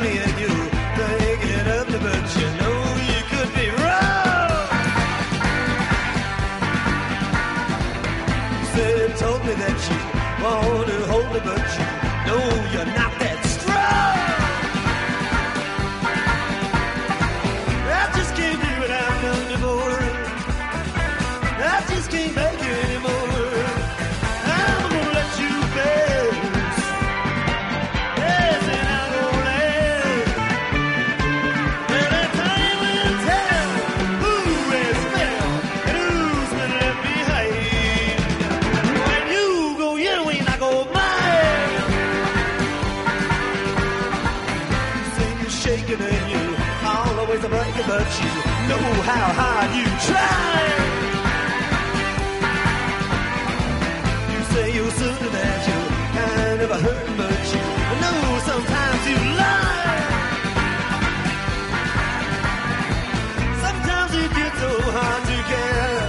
me know how hard you try. You say you're certain that you kind of a hurt, but you know sometimes you lie. Sometimes it gets so hard to care.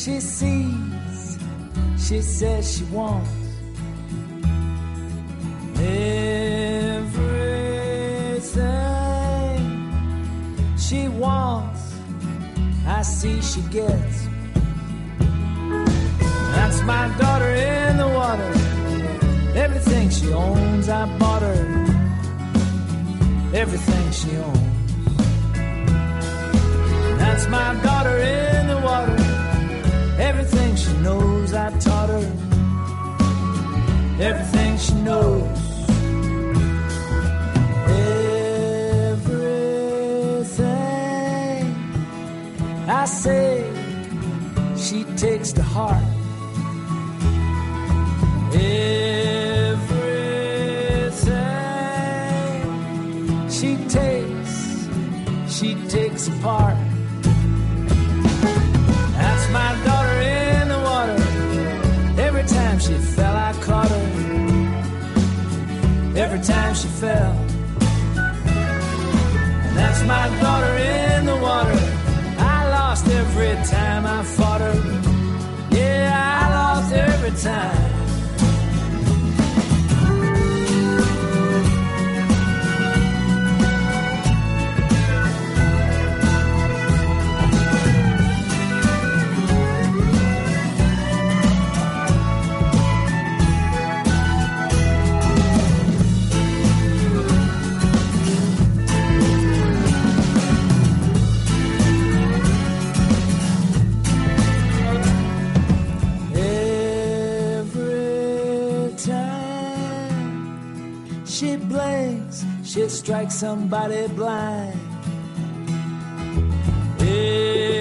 She sees, she says she wants everything she wants. I see she gets. That's my daughter in the water. Everything she owns, I bought her. Everything she owns. That's my daughter in the water. Everything she knows. Everything I say, she takes to heart. Every time she fell. And that's my daughter in the water. I lost every time I fought blinks, she strikes somebody blind. Everything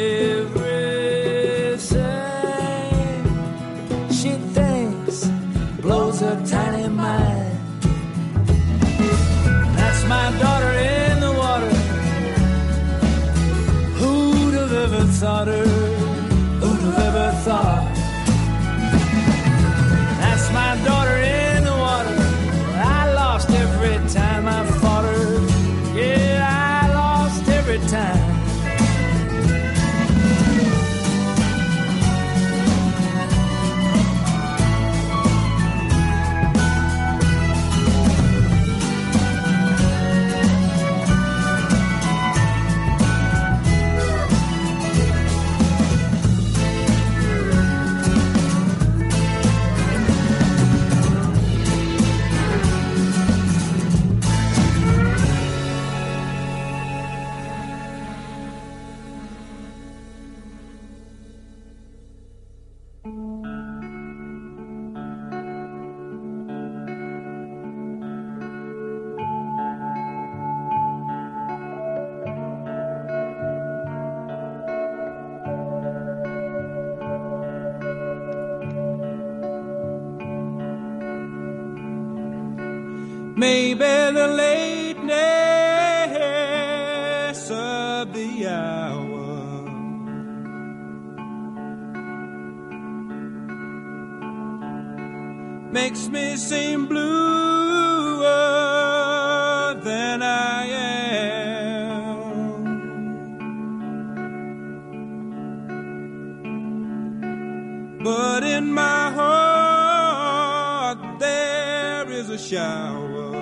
But in my heart there is a shower.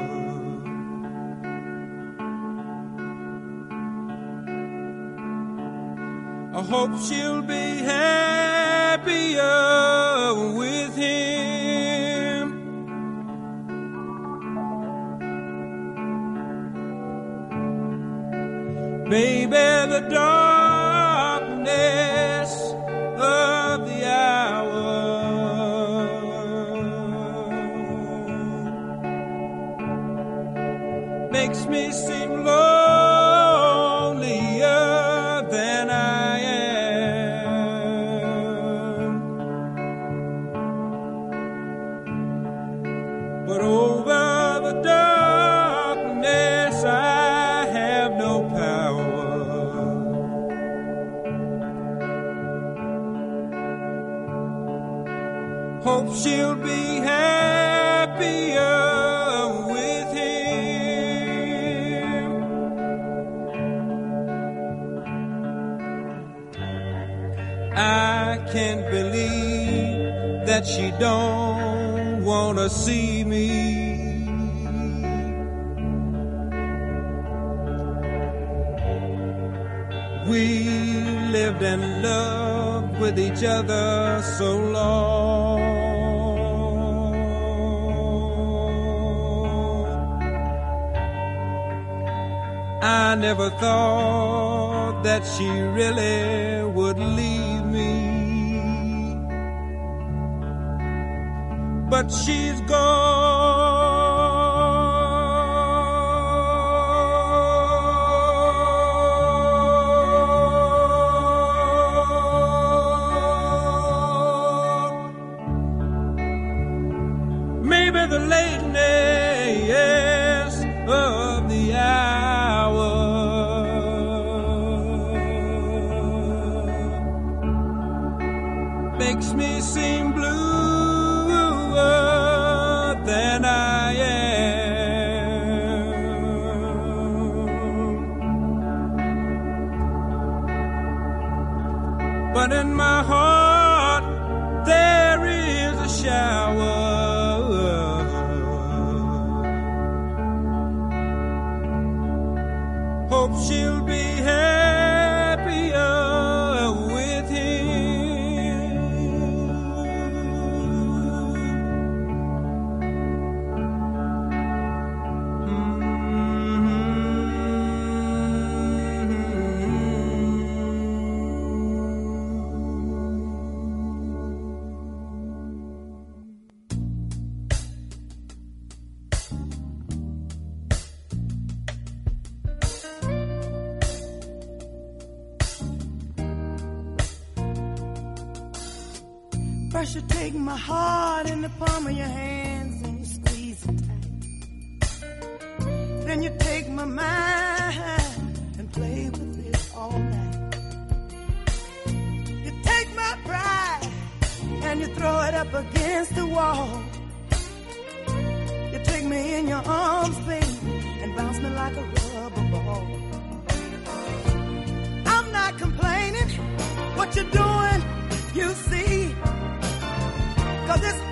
I hope she'll be happier with him. Baby, the darkness that she don't wanna see me. We lived and loved with each other so long. I never thought that she really would. she's gone. Cause it's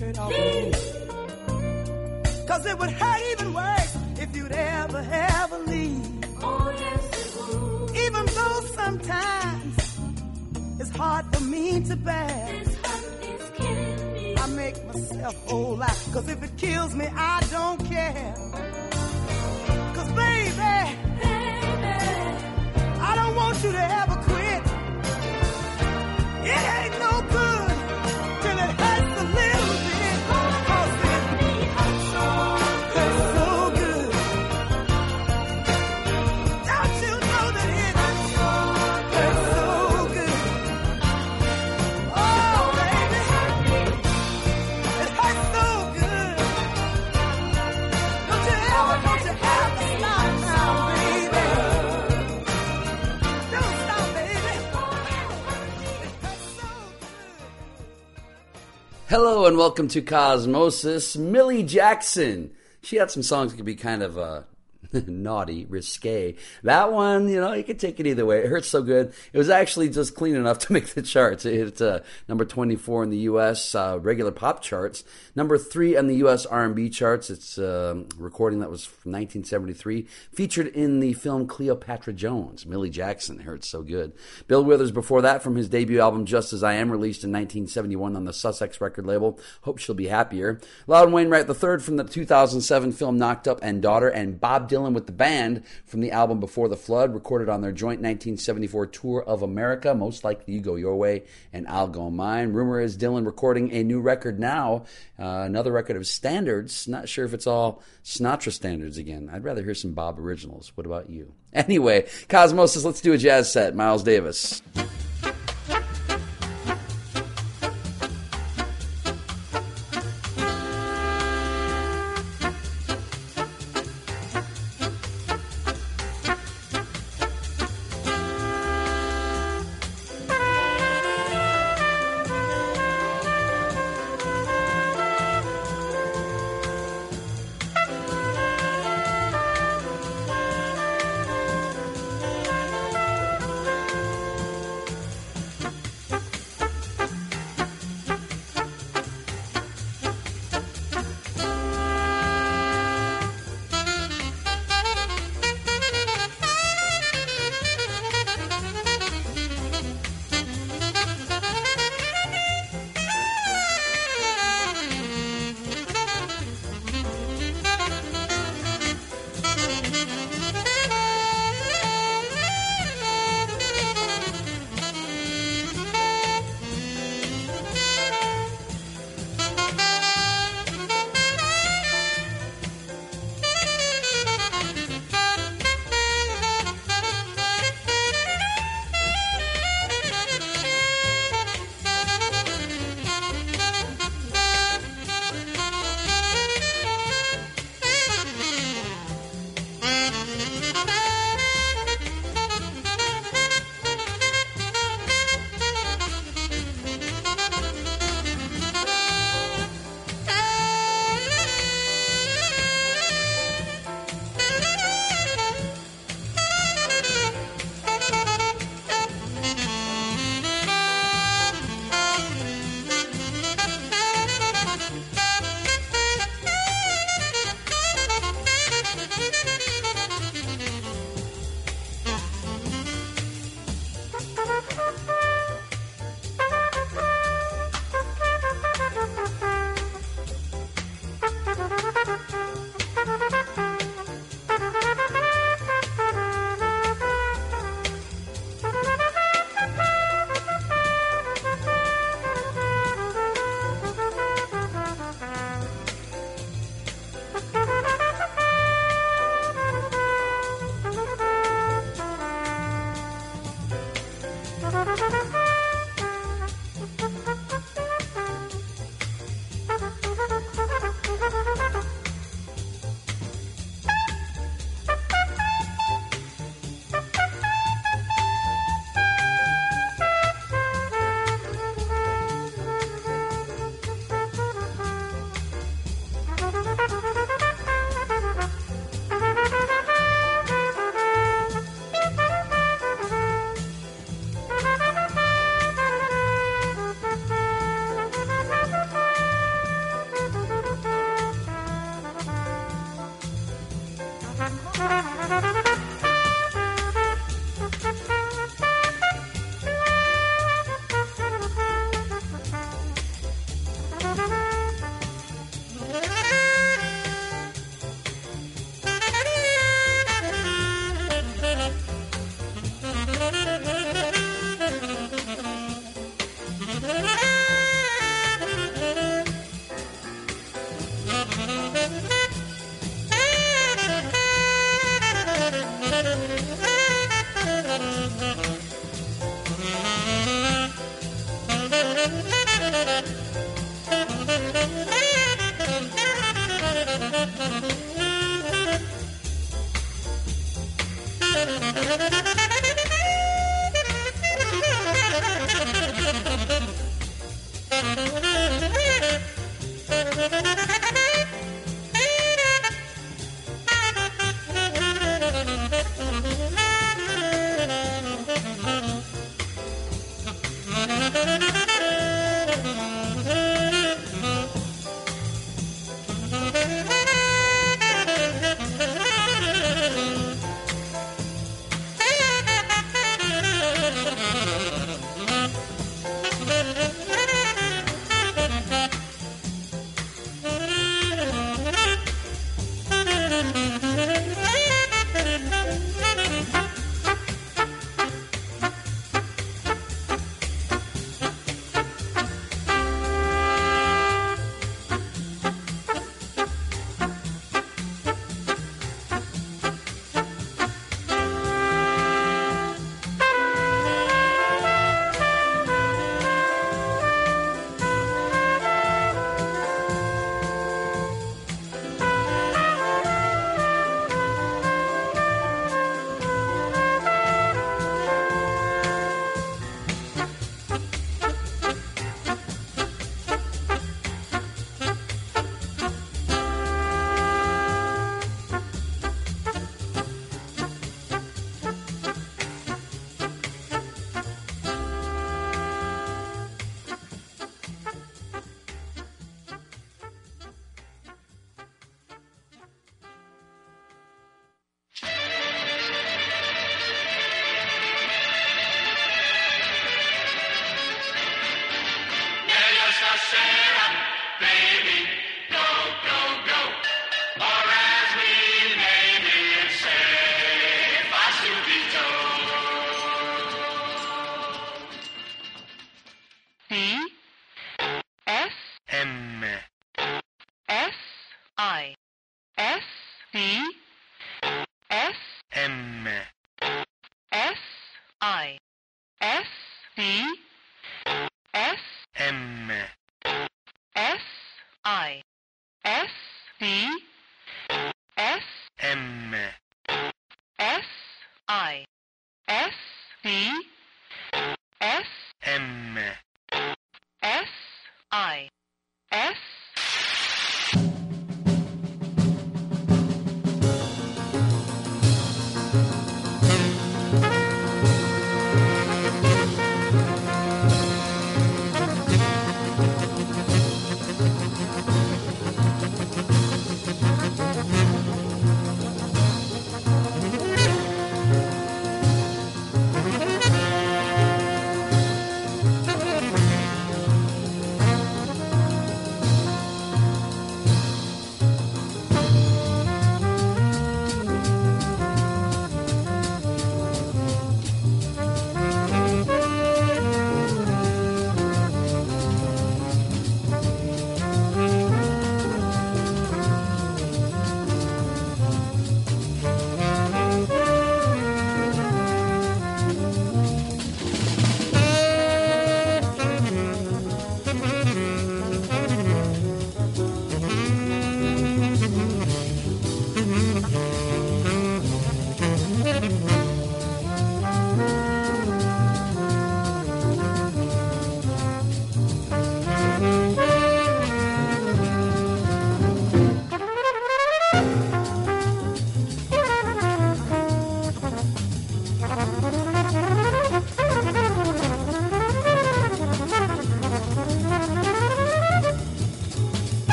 Leave And welcome to Cosmosis. Millie Jackson. She had some songs that could be kind of uh, naughty, risque. That one, you know, you could take it either way. It hurts so good. It was actually just clean enough to make the charts. It hit uh, number 24 in the U.S. Uh, regular pop charts, number three on the U.S. R&B charts. It's a recording that was from 1973, featured in the film Cleopatra Jones. Millie Jackson hurts so good. Bill Withers before that from his debut album Just As I Am, released in 1971 on the Sussex record label. Hope she'll be happier. Loudon Wainwright III from the 2007 film Knocked Up and Daughter, and Bob Dylan with the band from the album Before the Flood, recorded on their joint 1974 tour of America. Most likely you go your way and I'll go mine. Rumor is Dylan recording a new record now, uh, another record of standards. Not sure if it's all Sinatra standards again. I'd rather hear some Bob originals. What about you? Anyway, Cosmosis, let's do a jazz set. Miles Davis.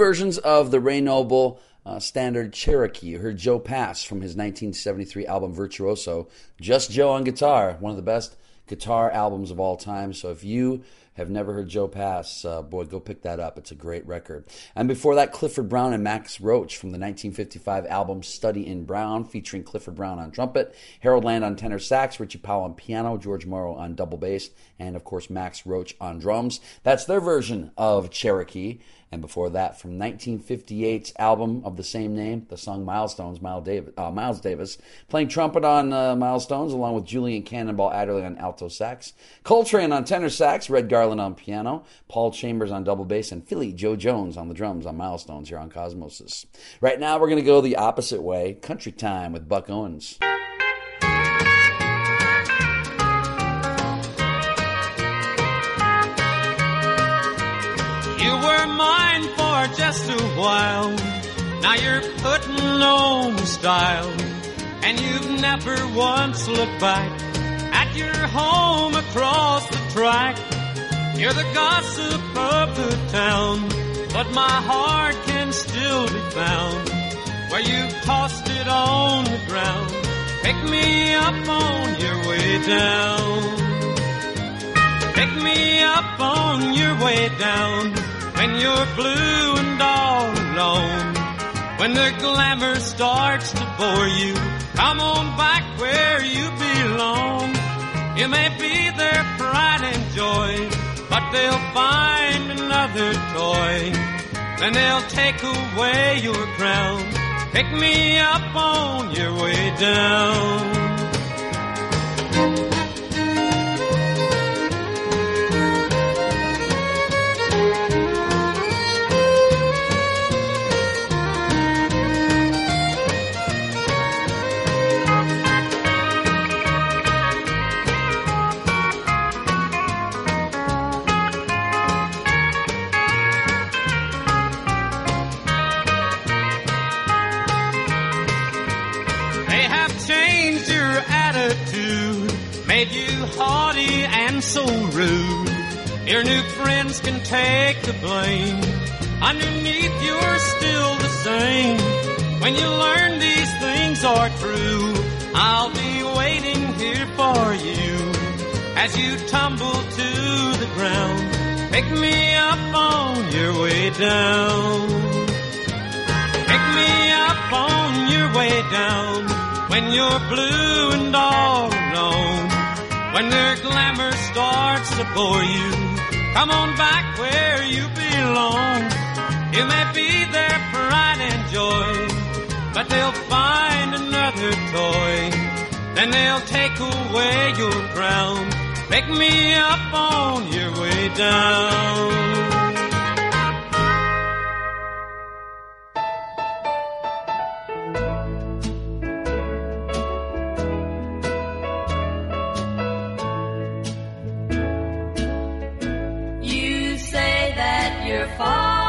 Versions of the Ray Noble uh, standard Cherokee. You heard Joe Pass from his 1973 album Virtuoso, Just Joe on guitar, one of the best guitar albums of all time. So if you have never heard Joe Pass, uh, boy, go pick that up. It's a great record. And before that, Clifford Brown and Max Roach from the 1955 album Study in Brown, featuring Clifford Brown on trumpet, Harold Land on tenor sax, Richie Powell on piano, George Morrow on double bass, and of course Max Roach on drums. That's their version of Cherokee. And before that, from 1958's album of the same name, the song Milestones, Miles Davis, uh, Miles Davis playing trumpet on uh, Milestones, along with Julian Cannonball Adderley on alto sax, Coltrane on tenor sax, Red Garland on piano, Paul Chambers on double bass, and Philly Joe Jones on the drums on Milestones here on Cosmosis. Right now, we're going to go the opposite way, country time with Buck Owens. You were mine for just a while. Now you're putting on style. And you've never once looked back at your home across the track. You're the gossip of the town. But my heart can still be found where you tossed it on the ground. Pick me up on your way down. Pick me up on your way down when you're blue and all alone. When the glamour starts to bore you, come on back where you belong. You may be their pride and joy, but they'll find another toy. Then they'll take away your crown. Pick me up on your way down. Your new friends can take the blame. Underneath, you're still the same. When you learn these things are true, I'll be waiting here for you as you tumble to the ground. Pick me up on your way down. Pick me up on your way down when you're blue and all alone. When their glamour starts to bore you, come on back where you belong. You may be their pride and joy, but they'll find another toy. Then they'll take away your crown. Pick me up on your way down. That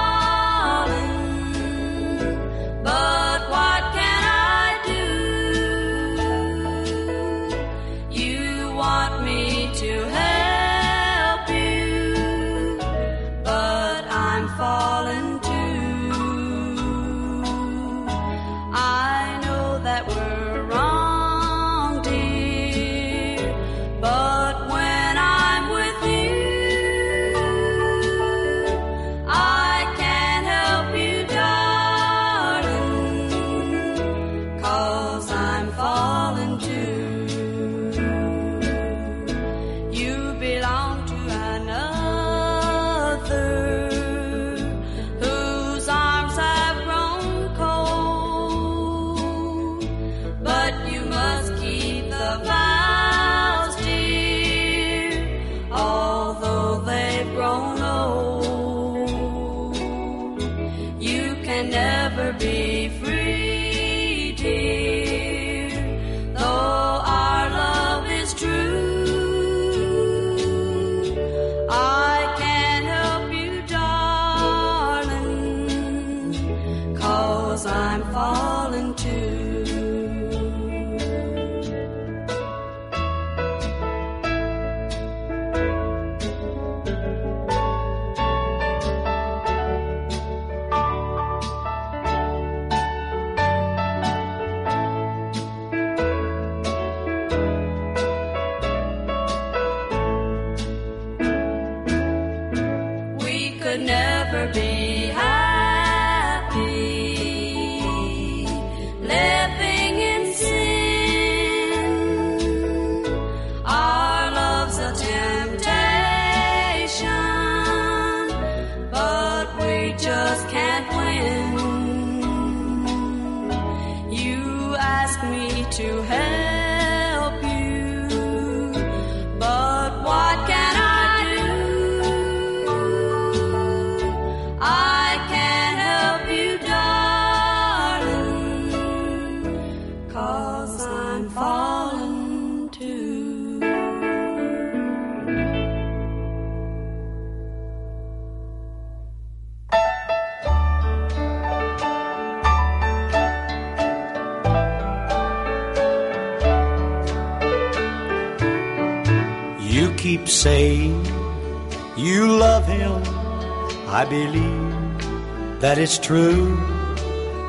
believe that it's true.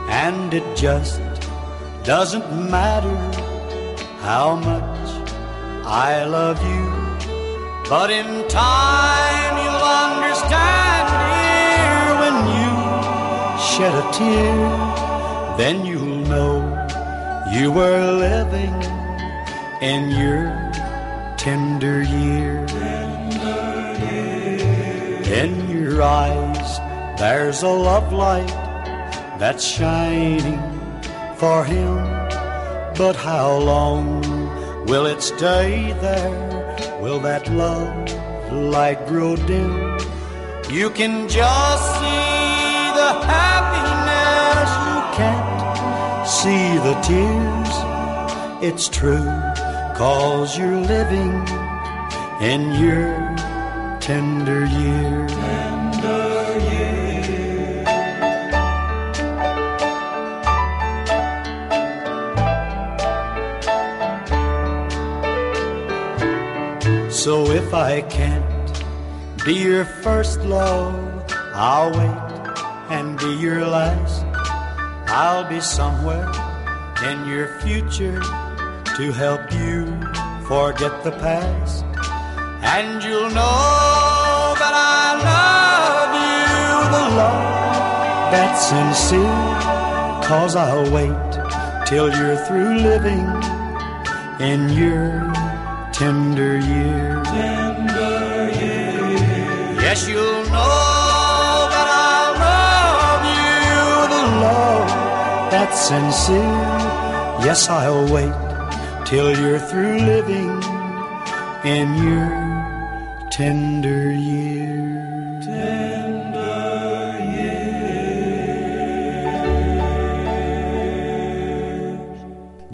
And it just doesn't matter how much I love you. But in time you'll understand, dear, when you shed a tear, then you'll know you were living in your tender years. In your eyes, there's a love light that's shining for him. But how long will it stay there? Will that love light grow dim? You can just see the happiness, you can't see the tears. It's true, cause you're living in your tender years. So if I can't be your first love, I'll wait and be your last. I'll be somewhere in your future to help you forget the past. And you'll know that I love you, the love that's sincere. Cause I'll wait till you're through living in your tender years. Yes, you'll know that I love you, the love that's sincere. Yes, I'll wait till you're through living in your tender years.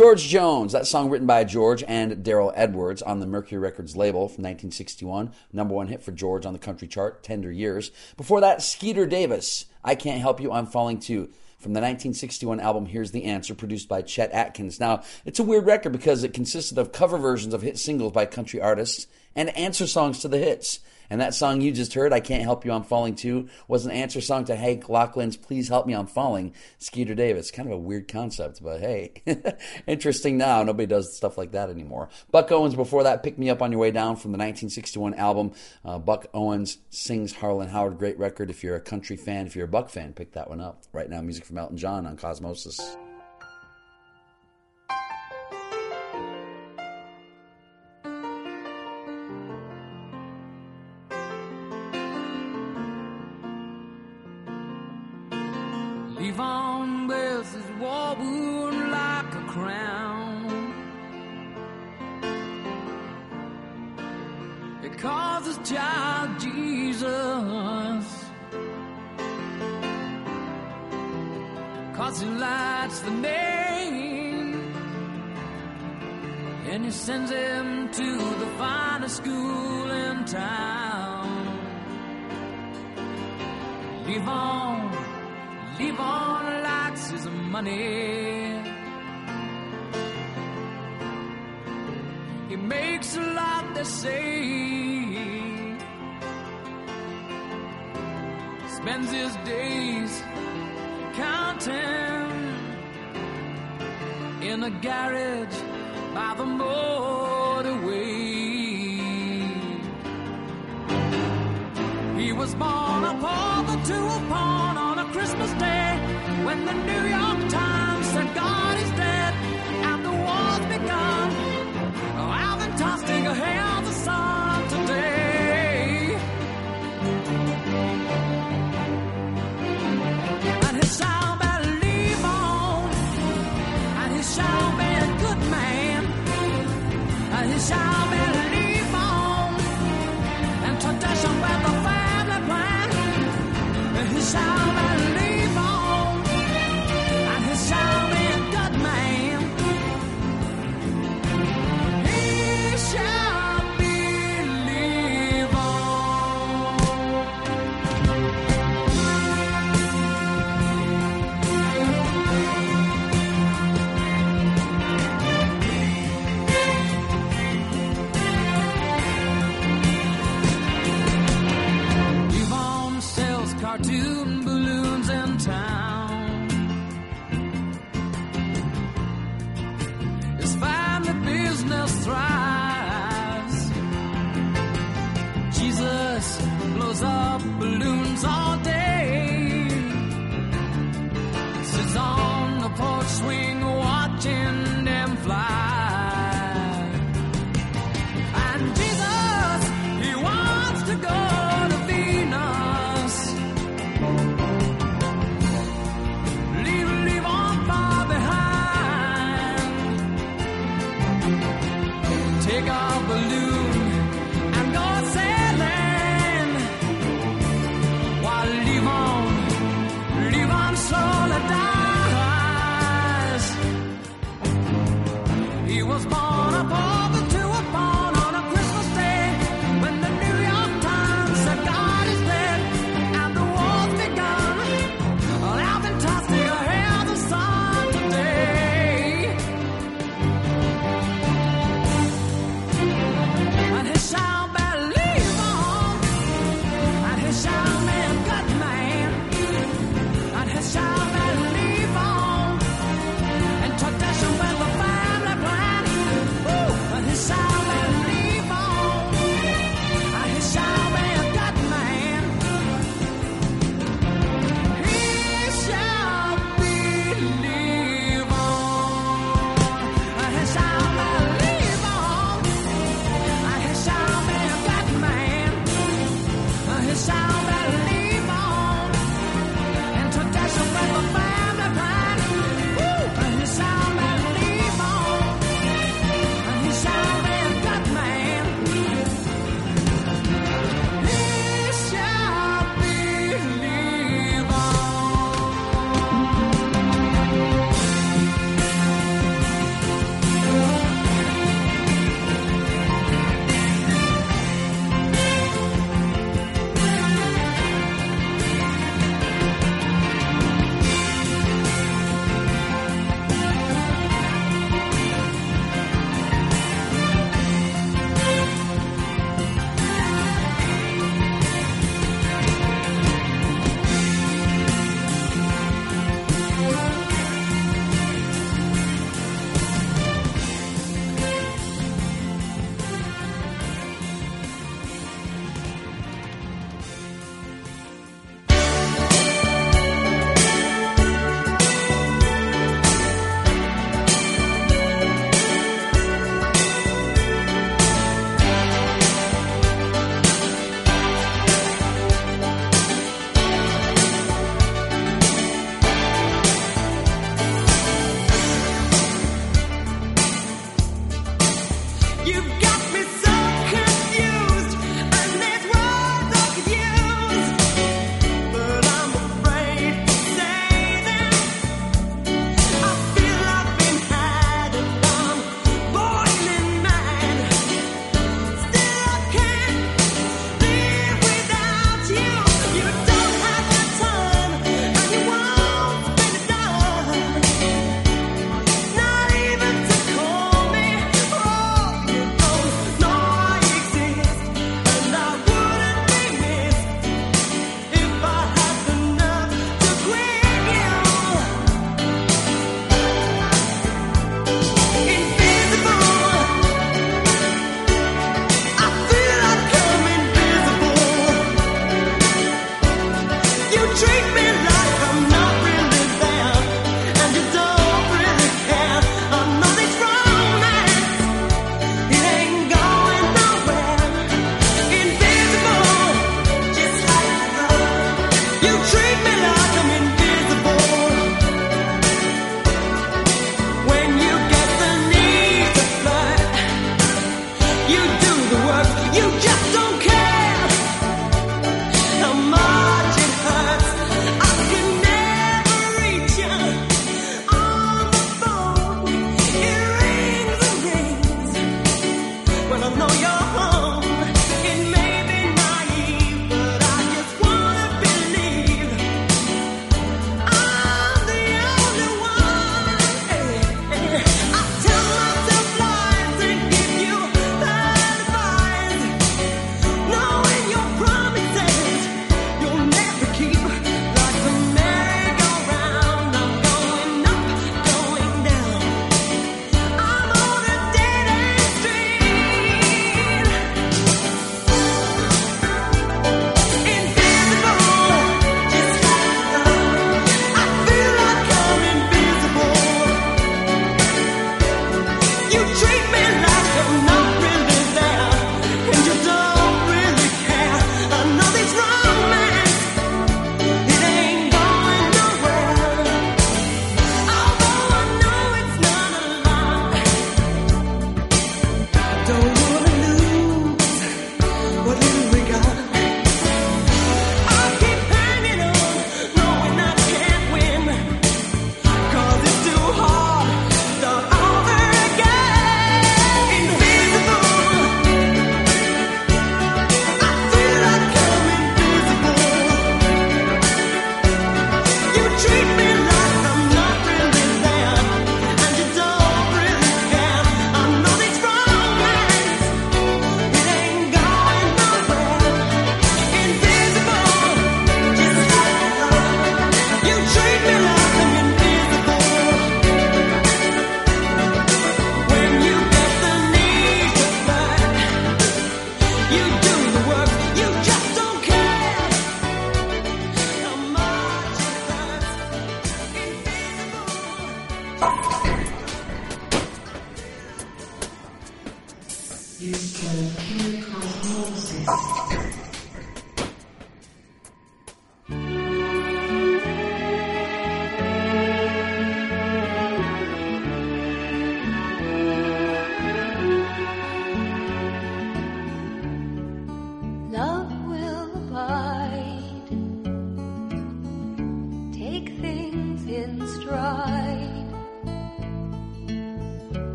George Jones, that song written by George and Daryl Edwards on the Mercury Records label from 1961. Number one hit for George on the country chart, Tender Years. Before that, Skeeter Davis, I Can't Help You, I'm Falling Too. From the 1961 album Here's the Answer, produced by Chet Atkins. Now, it's a weird record because it consisted of cover versions of hit singles by country artists and answer songs to the hits. And that song you just heard, I Can't Help You, I'm Falling Too, was an answer song to Hank Laughlin's Please Help Me, I'm Falling, Skeeter Davis. Kind of a weird concept, but hey, interesting now. Nobody does stuff like that anymore. Buck Owens before that, Pick Me Up on Your Way Down from the 1961 album. Uh, Buck Owens sings Harlan Howard, great record. If you're a country fan, if you're a Buck fan, pick that one up. Right now, music from Elton John on Cosmosis. A they say. Spends his days counting in a garage by the motorway. He was born upon the to a pawn on a Christmas day when the New York Times said God is dead and the war's begun. Oh, Alvin Tostinger hails the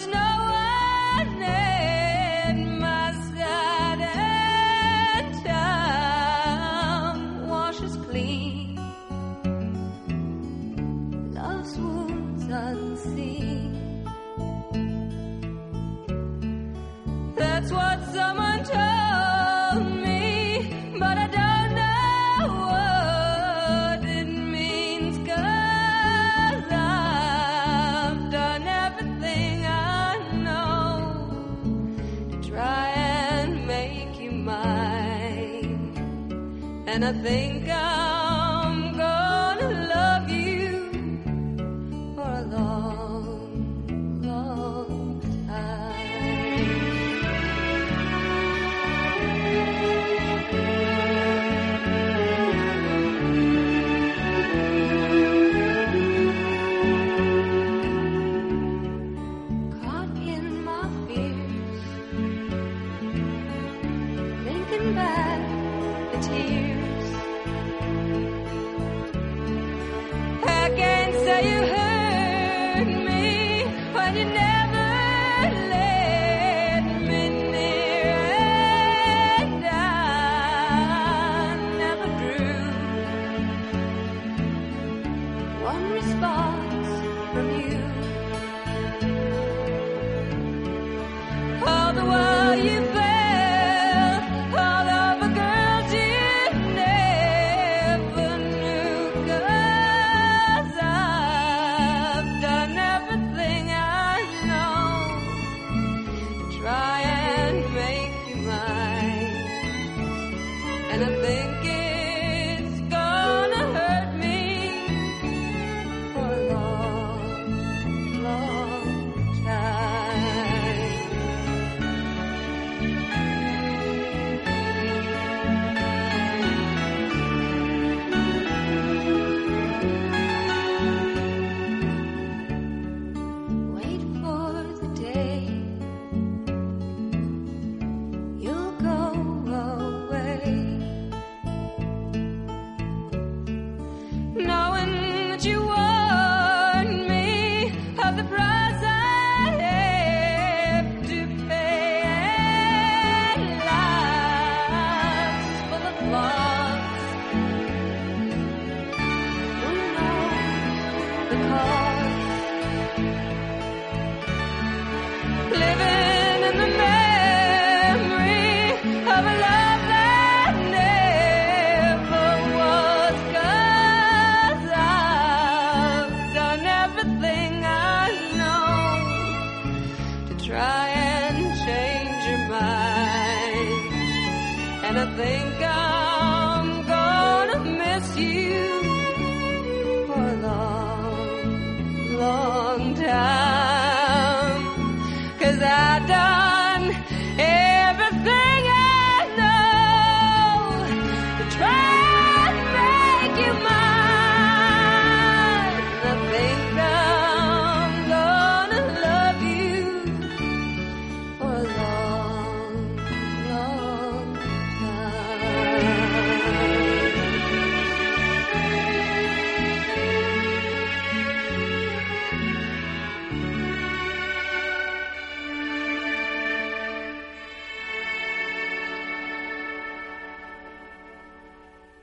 was no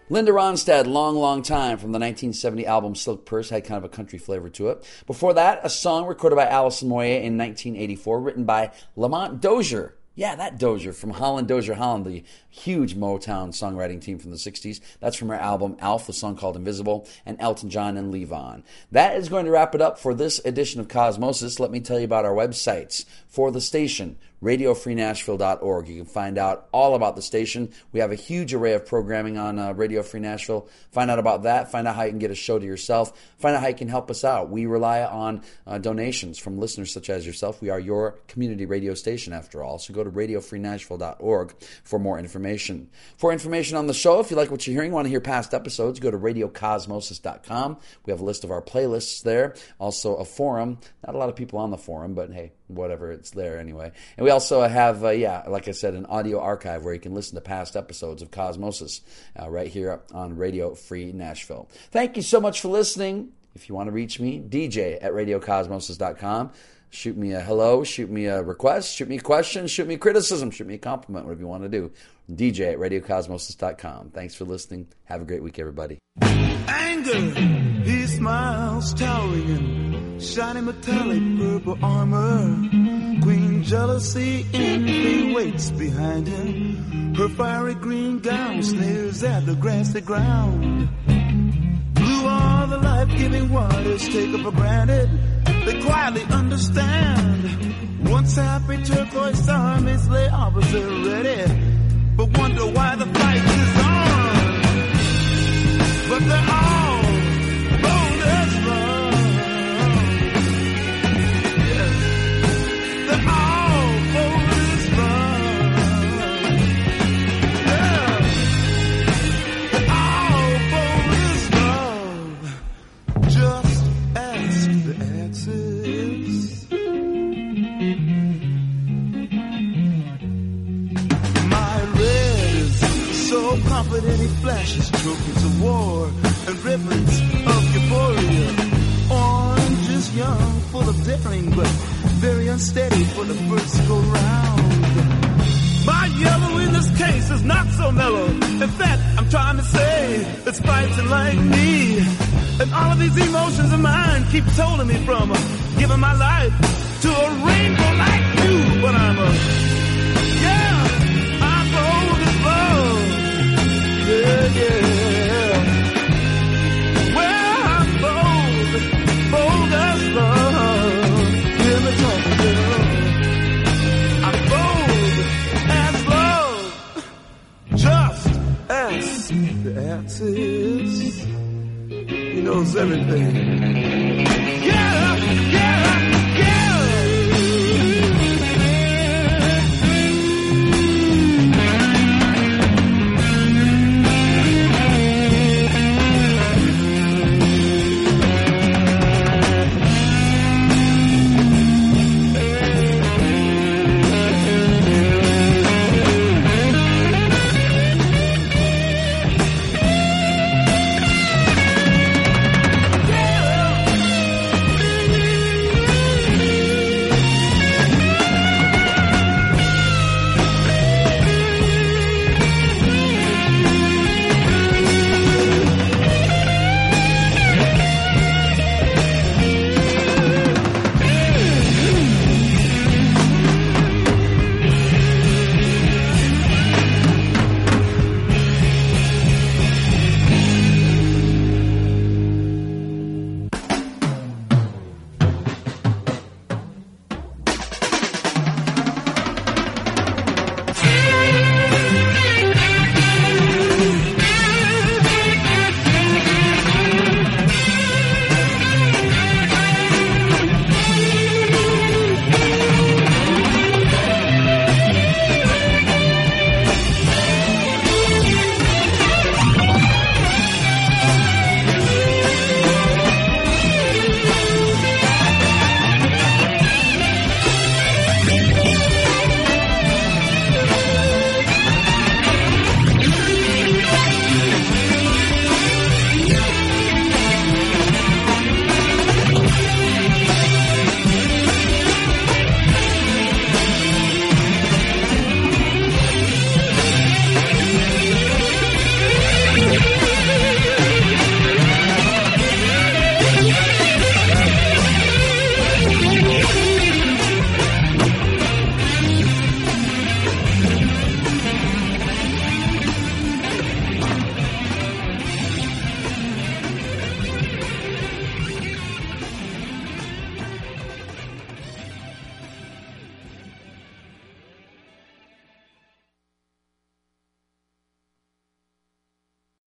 Linda Ronstadt, Long, Long Time from the 1970 album Silk Purse, had kind of a country flavor to it. Before that, a song recorded by Alison Moyer in 1984, written by Lamont Dozier. Yeah, that Dozier from Holland Dozier Holland, the huge Motown songwriting team from the 60s. That's from her album Alf, the song called Invisible, and Elton John and Levon. That is going to wrap it up for this edition of Cosmosis. Let me tell you about our websites for the station radiofreenashville.org. You can find out all about the station. We have a huge array of programming on uh, Radio Free Nashville. Find out about that. Find out how you can get a show to yourself. Find out how you can help us out. We rely on uh, donations from listeners such as yourself. We are your community radio station, after all. So go to radiofreenashville.org for more information. For information on the show, if you like what you're hearing, want to hear past episodes, go to radiocosmosis.com. We have a list of our playlists there. Also, a forum. Not a lot of people on the forum, but hey, whatever, it's there anyway. And we also have, uh, yeah, like I said, an audio archive where you can listen to past episodes of Cosmosis uh, right here on Radio Free Nashville. Thank you so much for listening. If you want to reach me, DJ at radiocosmosis.com. Shoot me a hello, shoot me a request, shoot me a question, shoot me criticism, shoot me a compliment, whatever you want to do. DJ at radiocosmosis.com. Thanks for listening. Have a great week, everybody. anger. He smiles, towering in shiny metallic purple armor. Queen jealousy envy waits behind him. Her fiery green gown sneers at the grassy ground. Blue are the life-giving waters taken for granted. They quietly understand. Once happy turquoise armies lay opposite ready, but wonder why the fight is on.